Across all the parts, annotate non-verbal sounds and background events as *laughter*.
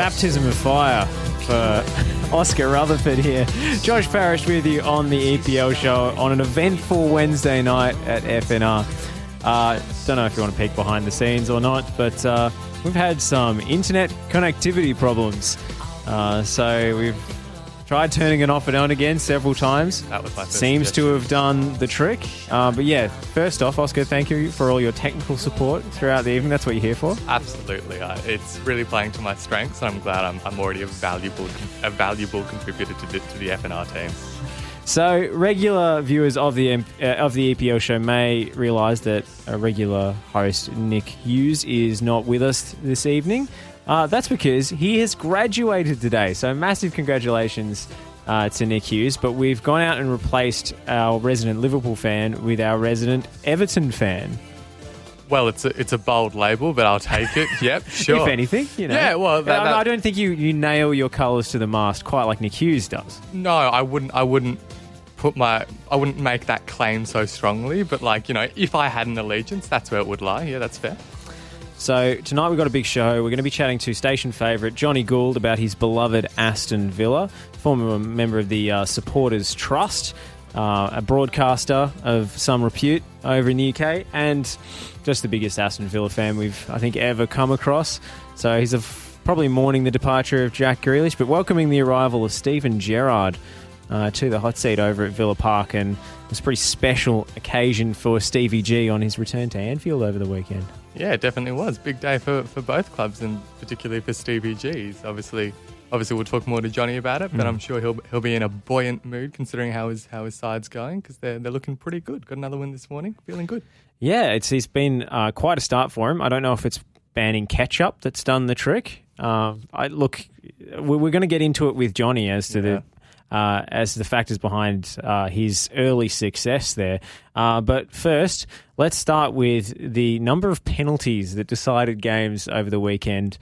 baptism of fire for Oscar Rutherford here. Josh Parrish with you on the EPL show on an eventful Wednesday night at FNR. Uh, don't know if you want to peek behind the scenes or not, but uh, we've had some internet connectivity problems. Uh, so we've tried turning it off and on again several times. That was my first Seems to have done the trick. Uh, but yeah, first off, Oscar, thank you for all your technical support throughout the evening. That's what you're here for. Absolutely, uh, it's really playing to my strengths, and I'm glad I'm, I'm already a valuable a valuable contributor to the, to the FNR team. So, regular viewers of the uh, of the EPL show may realise that a regular host Nick Hughes is not with us this evening. Uh, that's because he has graduated today. So, massive congratulations uh, to Nick Hughes. But we've gone out and replaced our resident Liverpool fan with our resident Everton fan. Well, it's a, it's a bold label, but I'll take it. *laughs* Yep, sure. If anything, you know. Yeah, well, that- I- that- I don't think you, you nail your colours to the mast quite like Nick Hughes does. No, I wouldn't. I wouldn't put my. I wouldn't make that claim so strongly. But like you know, if I had an allegiance, that's where it would lie. Yeah, that's fair. So tonight we've got a big show. We're going to be chatting to station favourite Johnny Gould about his beloved Aston Villa, former member of the uh, Supporters Trust, uh, a broadcaster of some repute over in the UK, and just the biggest Aston Villa fan we've I think ever come across. So he's probably mourning the departure of Jack Grealish, but welcoming the arrival of Steven Gerrard. Uh, to the hot seat over at Villa Park, and it's a pretty special occasion for Stevie G on his return to Anfield over the weekend. Yeah, it definitely was big day for, for both clubs, and particularly for Stevie G's. Obviously, obviously we'll talk more to Johnny about it, but I'm sure he'll he'll be in a buoyant mood considering how his how his side's going because they're they're looking pretty good. Got another win this morning, feeling good. Yeah, it's it's been uh, quite a start for him. I don't know if it's banning ketchup that's done the trick. Um, I look, we- we're going to get into it with Johnny as to the uh, as the factors behind uh, his early success there. Uh, but first, let's start with the number of penalties that decided games over the weekend.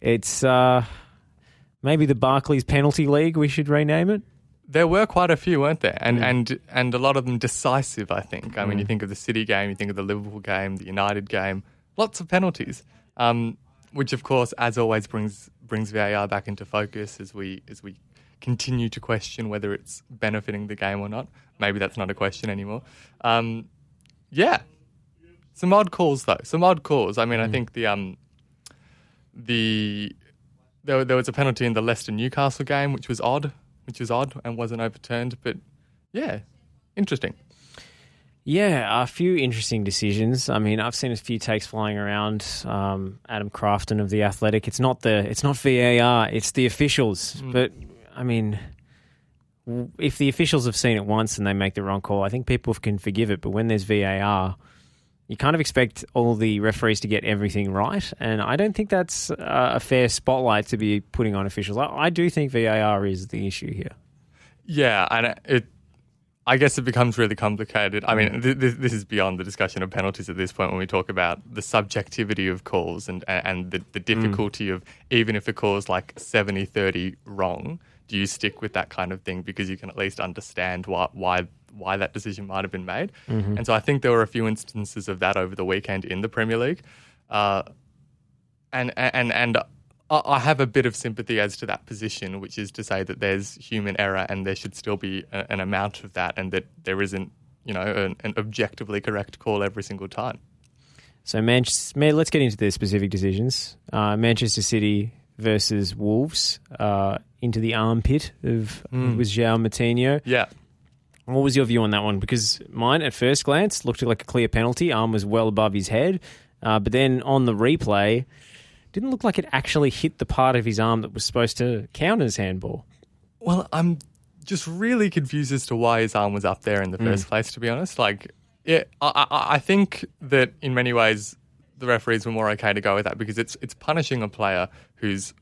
It's uh, maybe the Barclays Penalty League. We should rename it. There were quite a few, weren't there? And and and a lot of them decisive. I think. I mean, you think of the City game, you think of the Liverpool game, the United game. Lots of penalties, um, which of course, as always, brings brings VAR back into focus as we as we continue to question whether it's benefiting the game or not. Maybe that's not a question anymore. Um, yeah, some odd calls though. Some odd calls. I mean, I think the um the there, there was a penalty in the Leicester Newcastle game, which was odd, which was odd and wasn't overturned. But yeah, interesting. Yeah, a few interesting decisions. I mean, I've seen a few takes flying around. Um, Adam Crafton of the Athletic. It's not the it's not VAR. It's the officials. But I mean, if the officials have seen it once and they make the wrong call, I think people can forgive it. But when there's VAR, you kind of expect all the referees to get everything right, and I don't think that's a fair spotlight to be putting on officials. I, do think VAR is the issue here. Yeah, and it-. I guess it becomes really complicated. I mean, mm. th- th- this is beyond the discussion of penalties at this point when we talk about the subjectivity of calls and and the, the mm. difficulty of even if a call is like 70 30 wrong, do you stick with that kind of thing because you can at least understand why why why that decision might have been made? And so I think there were a few instances of that over the weekend in the Premier League. Uh, and and and I I have a bit of sympathy as to that position, which is to say that there's human error and there should still be a, an amount of that, and that there isn't, you know, an, an objectively correct call every single time. So, Manchester, let's get into the specific decisions. Uh, Manchester City versus Wolves uh, into the armpit of it was João Moutinho. Yeah, What was your view on that one? Because mine, at first glance, looked like a clear penalty. Arm was well above his head, uh, but then on the replay, didn't look like it actually hit the part of his arm that was supposed to count as handball. Well, I'm just really confused as to why his arm was up there in the first place. To be honest, like, yeah, I, I, I think that in many ways the referees were more okay to go with that because it's it's punishing a player who's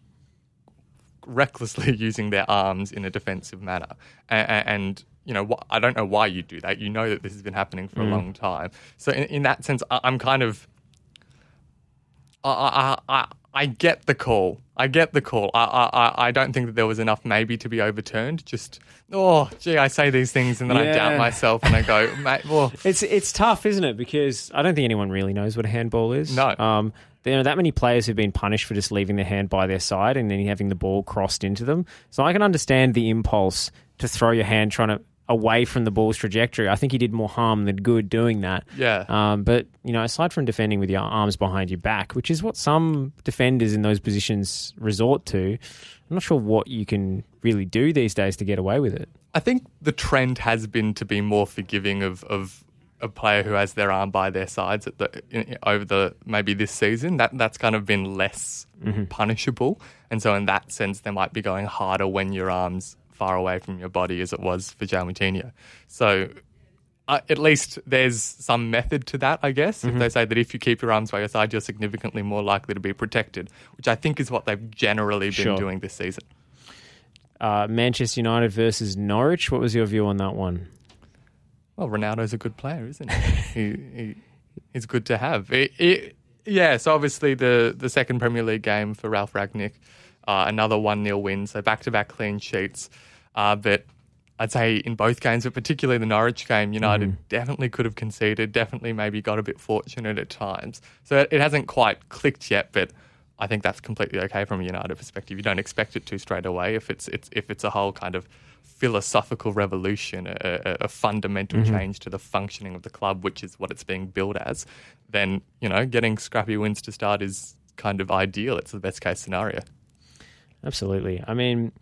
recklessly *laughs* using their arms in a defensive manner, and, and you know, I don't know why you do that. You know that this has been happening for a mm. long time. So in, in that sense, I, I'm kind of I, I, I, I get the call. I get the call. I, I, I don't think that there was enough maybe to be overturned. Just, oh, gee, I say these things and then I doubt myself and I go, *laughs* mate, well, It's it's tough, isn't it? Because I don't think anyone really knows what a handball is. No. Um, there are that many players who've been punished for just leaving their hand by their side and then having the ball crossed into them. So I can understand the impulse to throw your hand trying to away from the ball's trajectory. I think he did more harm than good doing that. Yeah. Um, but you know, aside from defending with your arms behind your back, which is what some defenders in those positions resort to, I'm not sure what you can really do these days to get away with it. I think the trend has been to be more forgiving of, of a player who has their arm by their sides at the in, over the maybe this season. That that's kind of been less punishable, and so in that sense, they might be going harder when your arms far away from your body, as it was for João Moutinho. So. Uh, at least there's some method to that, I guess. If they say that if you keep your arms by your side, you're significantly more likely to be protected, which I think is what they've generally been Sure. doing this season. Uh, Manchester United versus Norwich. What was your view on that one? Well, Ronaldo's a good player, isn't he? *laughs* he, he he's good to have. It, it, yeah, so obviously the, the second Premier League game for Ralf Rangnick, uh, another 1 0 win, so back to back clean sheets. Uh, but I'd say in both games, but particularly the Norwich game, United definitely could have conceded, definitely maybe got a bit fortunate at times. So it, hasn't quite clicked yet, but I think that's completely okay from a United perspective. You don't expect it to straight away if it's, it's if it's a whole kind of philosophical revolution, a, a, a fundamental change to the functioning of the club, which is what it's being built as, then you know getting scrappy wins to start is kind of ideal. It's the best case scenario. Absolutely. I mean,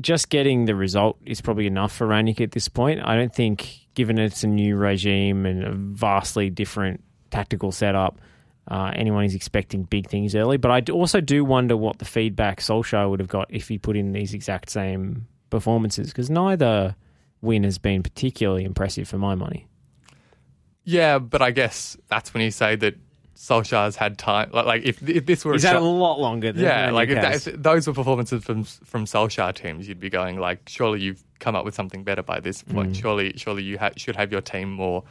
just getting the result is probably enough for Rangnick at this point. I don't think, given it's a new regime and a vastly different tactical setup, uh, anyone is expecting big things early. But I also do wonder what the feedback Solskjaer would have got if he put in these exact same performances, because neither win has been particularly impressive for my money. Yeah, but I guess that's when you say that Solskjaer's had time. Like, like if if this were He's a had shot- a lot longer than Yeah, like if, that, if those were performances from from Solskjaer teams, you'd be going like, surely you've come up with something better by this point. Mm. Surely, surely you ha- should have your team more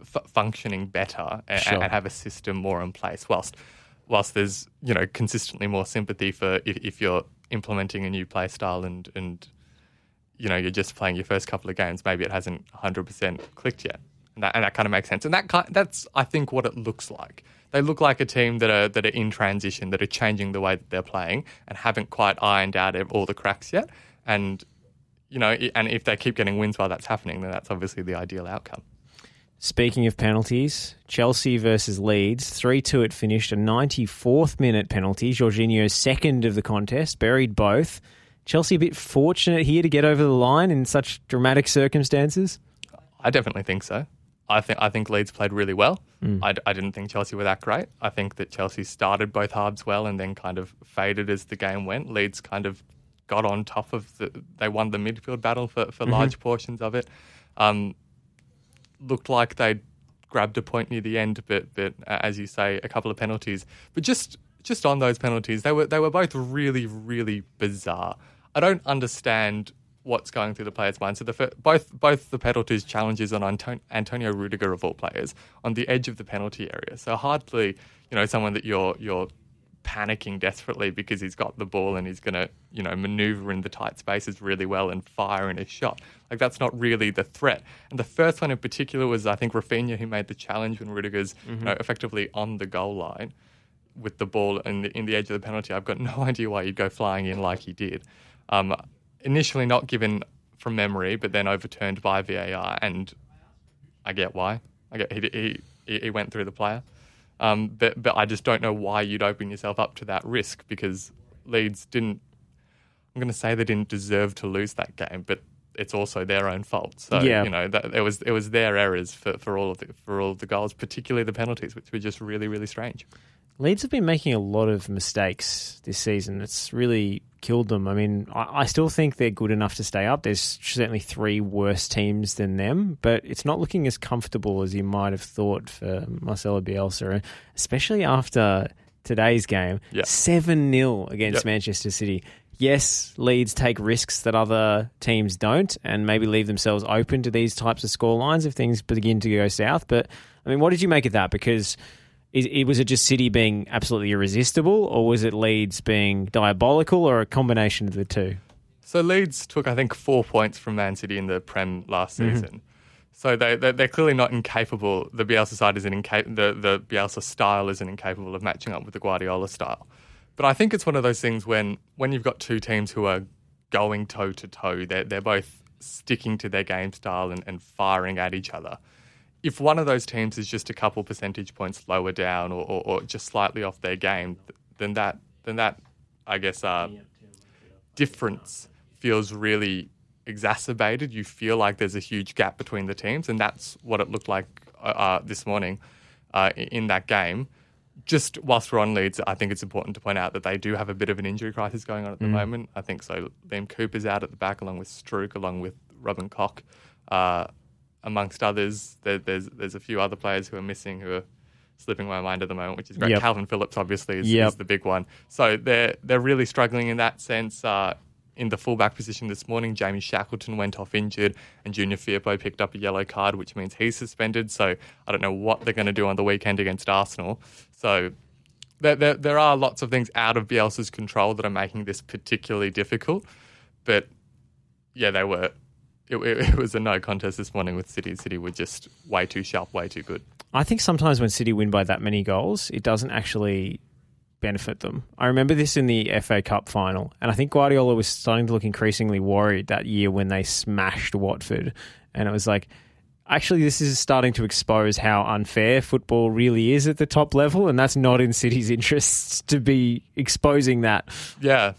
f- functioning better and, Sure. and have a system more in place. Whilst whilst there's you know consistently more sympathy for if, if you're implementing a new play style and and you know you're just playing your first couple of games, maybe it hasn't 100% clicked yet. And that, and that kind of makes sense. And that kind, that's, I think, what it looks like. They look like a team that are that are in transition, that are changing the way that they're playing, and haven't quite ironed out all the cracks yet. And you know, and if they keep getting wins while that's happening, then that's obviously the ideal outcome. Speaking of penalties, Chelsea versus Leeds, 3 2 it finished, a 94th minute penalty. Jorginho's second of the contest, buried both. Chelsea a bit fortunate here to get over the line in such dramatic circumstances. I definitely think so. I think I think Leeds played really well. I didn't think Chelsea were that great. I think that Chelsea started both halves well and then kind of faded as the game went. Leeds kind of got on top of the. They won the midfield battle for, for large portions of it. Um, looked like they grabbed a point near the end, but but uh, as you say, a couple of penalties. But just just on those penalties, they were they were both really really bizarre. I don't understand what's going through the players' mind. So the both both the penalties challenges on Anton- Antonio Rudiger of all players on the edge of the penalty area. So hardly you know someone that you're you're panicking desperately because he's got the ball and he's going to, you know, maneuver in the tight spaces really well and fire in his shot. Like that's not really the threat. And the first one in particular was I think Rafinha who made the challenge when Rudiger's you know, effectively on the goal line with the ball in the, in the edge of the penalty. I've got *laughs* no idea why you'd go flying in like he did. Um, initially not given from memory, but then overturned by VAR, and I get why. I get he he, he went through the player. Um, but but I just don't know why you'd open yourself up to that risk because Leeds didn't. I'm going to say they didn't deserve to lose that game, but it's also their own fault. So Yeah. you know that it was it was their errors for, for all of the, for all of the goals, particularly the penalties, which were just really really strange. Leeds have been making a lot of mistakes this season. It's really killed them. I mean, I, I still think they're good enough to stay up. There's certainly three worse teams than them, but it's not looking as comfortable as you might have thought for Marcelo Bielsa, especially after today's game. Yeah. 7 0 against Yep. Manchester City. Yes, Leeds take risks that other teams don't and maybe leave themselves open to these types of scorelines if things begin to go south. But, I mean, what did you make of that? Because is, it was it just City being absolutely irresistible, or was it Leeds being diabolical, or a combination of the two? So Leeds took, I think, four points from Man City in the Prem last mm-hmm. season. So they, they they're clearly not incapable. The Bielsa side isn't incapable. The the Bielsa style isn't incapable of matching up with the Guardiola style. But I think it's one of those things when when you've got two teams who are going toe to toe, they're they're both sticking to their game style and, and firing at each other. If one of those teams is just a couple percentage points lower down or, or, or just slightly off their game, then that then that I guess uh, difference feels really exacerbated. You feel like there's a huge gap between the teams, and that's what it looked like uh, uh, this morning uh, in that game. Just whilst we're on Leeds, I think it's important to point out that they do have a bit of an injury crisis going on at the moment. I think so. Liam Cooper's out at the back, along with Struijk, along with Robin Koch, uh, amongst others. There, there's there's a few other players who are missing who are slipping my mind at the moment, which is great. Yep. Kalvin Phillips obviously is, Yep. is the big one. So they're they're really struggling in that sense. Uh, in the fullback position this morning, Jamie Shackleton went off injured, and Junior Firpo picked up a yellow card, which means he's suspended. So I don't know what they're going to do on the weekend against Arsenal. So there, there, there are lots of things out of Bielsa's control that are making this particularly difficult. But yeah, they were. It, it, it was a no contest this morning with City. City were just way too sharp, way too good. I think sometimes when City win by that many goals, it doesn't actually benefit them. I remember this in the FA Cup final, and I think Guardiola was starting to look increasingly worried that year when they smashed Watford. And it was like, actually, this is starting to expose how unfair football really is at the top level, and that's not in City's interests to be exposing that. Yeah.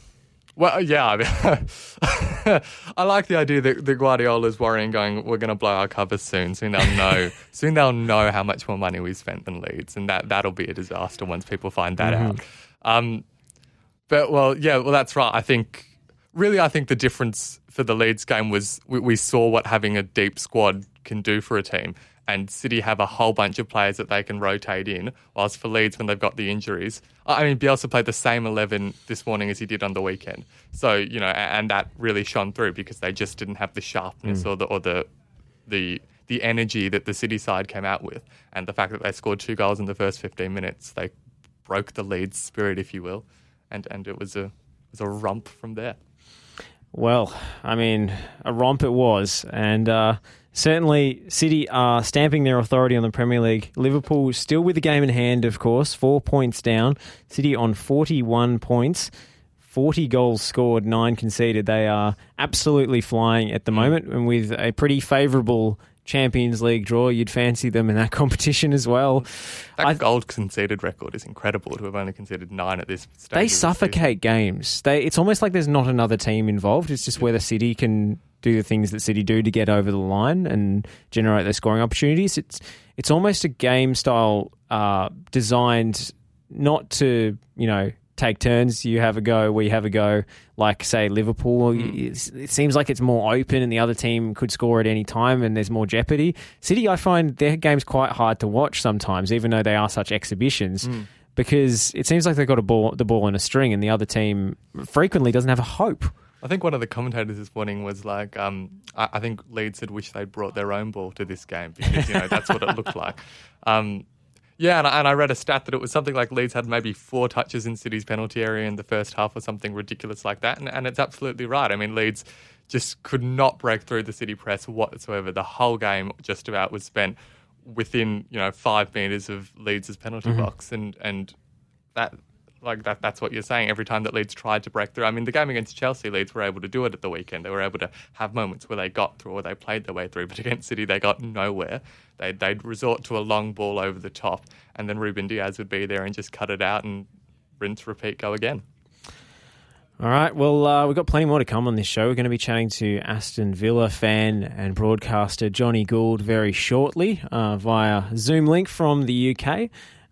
Well, yeah. I, mean, *laughs* I like the idea that the Guardiola's worrying, going, "We're going to blow our covers soon. Soon they'll know. *laughs* soon they'll know how much more money we spent than Leeds, and that that'll be a disaster once people find that out." Um, but well, yeah, well, that's right. I think really, I think the difference for the Leeds game was we, we saw what having a deep squad can do for a team. And City have a whole bunch of players that they can rotate in, whilst for Leeds, when they've got the injuries, I mean, Bielsa played the same 11 this morning as he did on the weekend. So, you know, and that really shone through because they just didn't have the sharpness or the, or the, the, the energy that the City side came out with. And the fact that they scored two goals in the first 15 minutes, they broke the Leeds spirit, if you will. And, and it was a, it was a romp from there. Well, I mean, a romp it was. And uh, certainly, City are stamping their authority on the Premier League. Liverpool still with the game in hand, of course, four points down. City on 41 points. 40 goals scored, nine conceded. They are absolutely flying at the hmm. moment, and with a pretty favourable Champions League draw, you'd fancy them in that *laughs* competition as well. That I- goal conceded record is incredible to have only conceded nine at this stage. They suffocate games. They it's almost like there's not another team involved. It's just whether City can do the things that City do to get over the line and generate their scoring opportunities. It's it's almost a game style uh, designed not to you know take turns. You have a go, we have a go. Like say Liverpool, It's- it seems like it's more open, and the other team could score at any time, and there's more jeopardy. City, I find their games quite hard to watch sometimes, even though they are such exhibitions because it seems like they've got a ball, the ball in a string, and the other team frequently doesn't have a hope. I think one of the commentators this morning was like, um, I, I think Leeds had wished they'd brought their own ball to this game because you know that's what it looked *laughs* like. Um, yeah, and I, and I read a stat that it was something like Leeds had maybe four touches in City's penalty area in the first half or something ridiculous like that, and, and it's absolutely right. I mean, Leeds just could not break through the City press whatsoever. The whole game just about was spent within you know five meters of Leeds' penalty box, and and that like that that's what you're saying every time that Leeds tried to break through. I mean, the game against Chelsea, Leeds were able to do it at the weekend. They were able to have moments where they got through or they played their way through, but *laughs* against City, they got nowhere. They they'd resort to a long ball over the top, and then Ruben Dias would be there and just cut it out and rinse, repeat, go again. All right, well, uh, we've got plenty more to come on this show. We're going to be chatting to Aston Villa fan and broadcaster Johnny Gould very shortly uh, via Zoom link from the UK.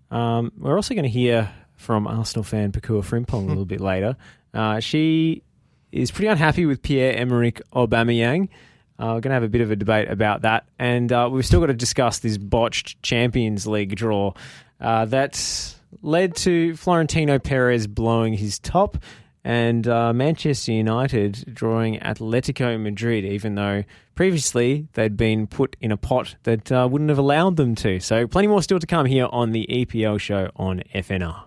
Um, we're also going to hear from Arsenal fan Pakua Frimpong a little bit later. Uh, she is pretty unhappy with Pierre Emerick Aubameyang. Uh, we're going to have a bit of a debate about that, and uh, we've still got to discuss this botched Champions League draw uh, that led to Florentino Perez blowing his top, and uh, Manchester United drawing Atletico Madrid, even though previously they'd been put in a pot that uh, wouldn't have allowed them to. So, plenty more still to come here on the EPL show on FNR.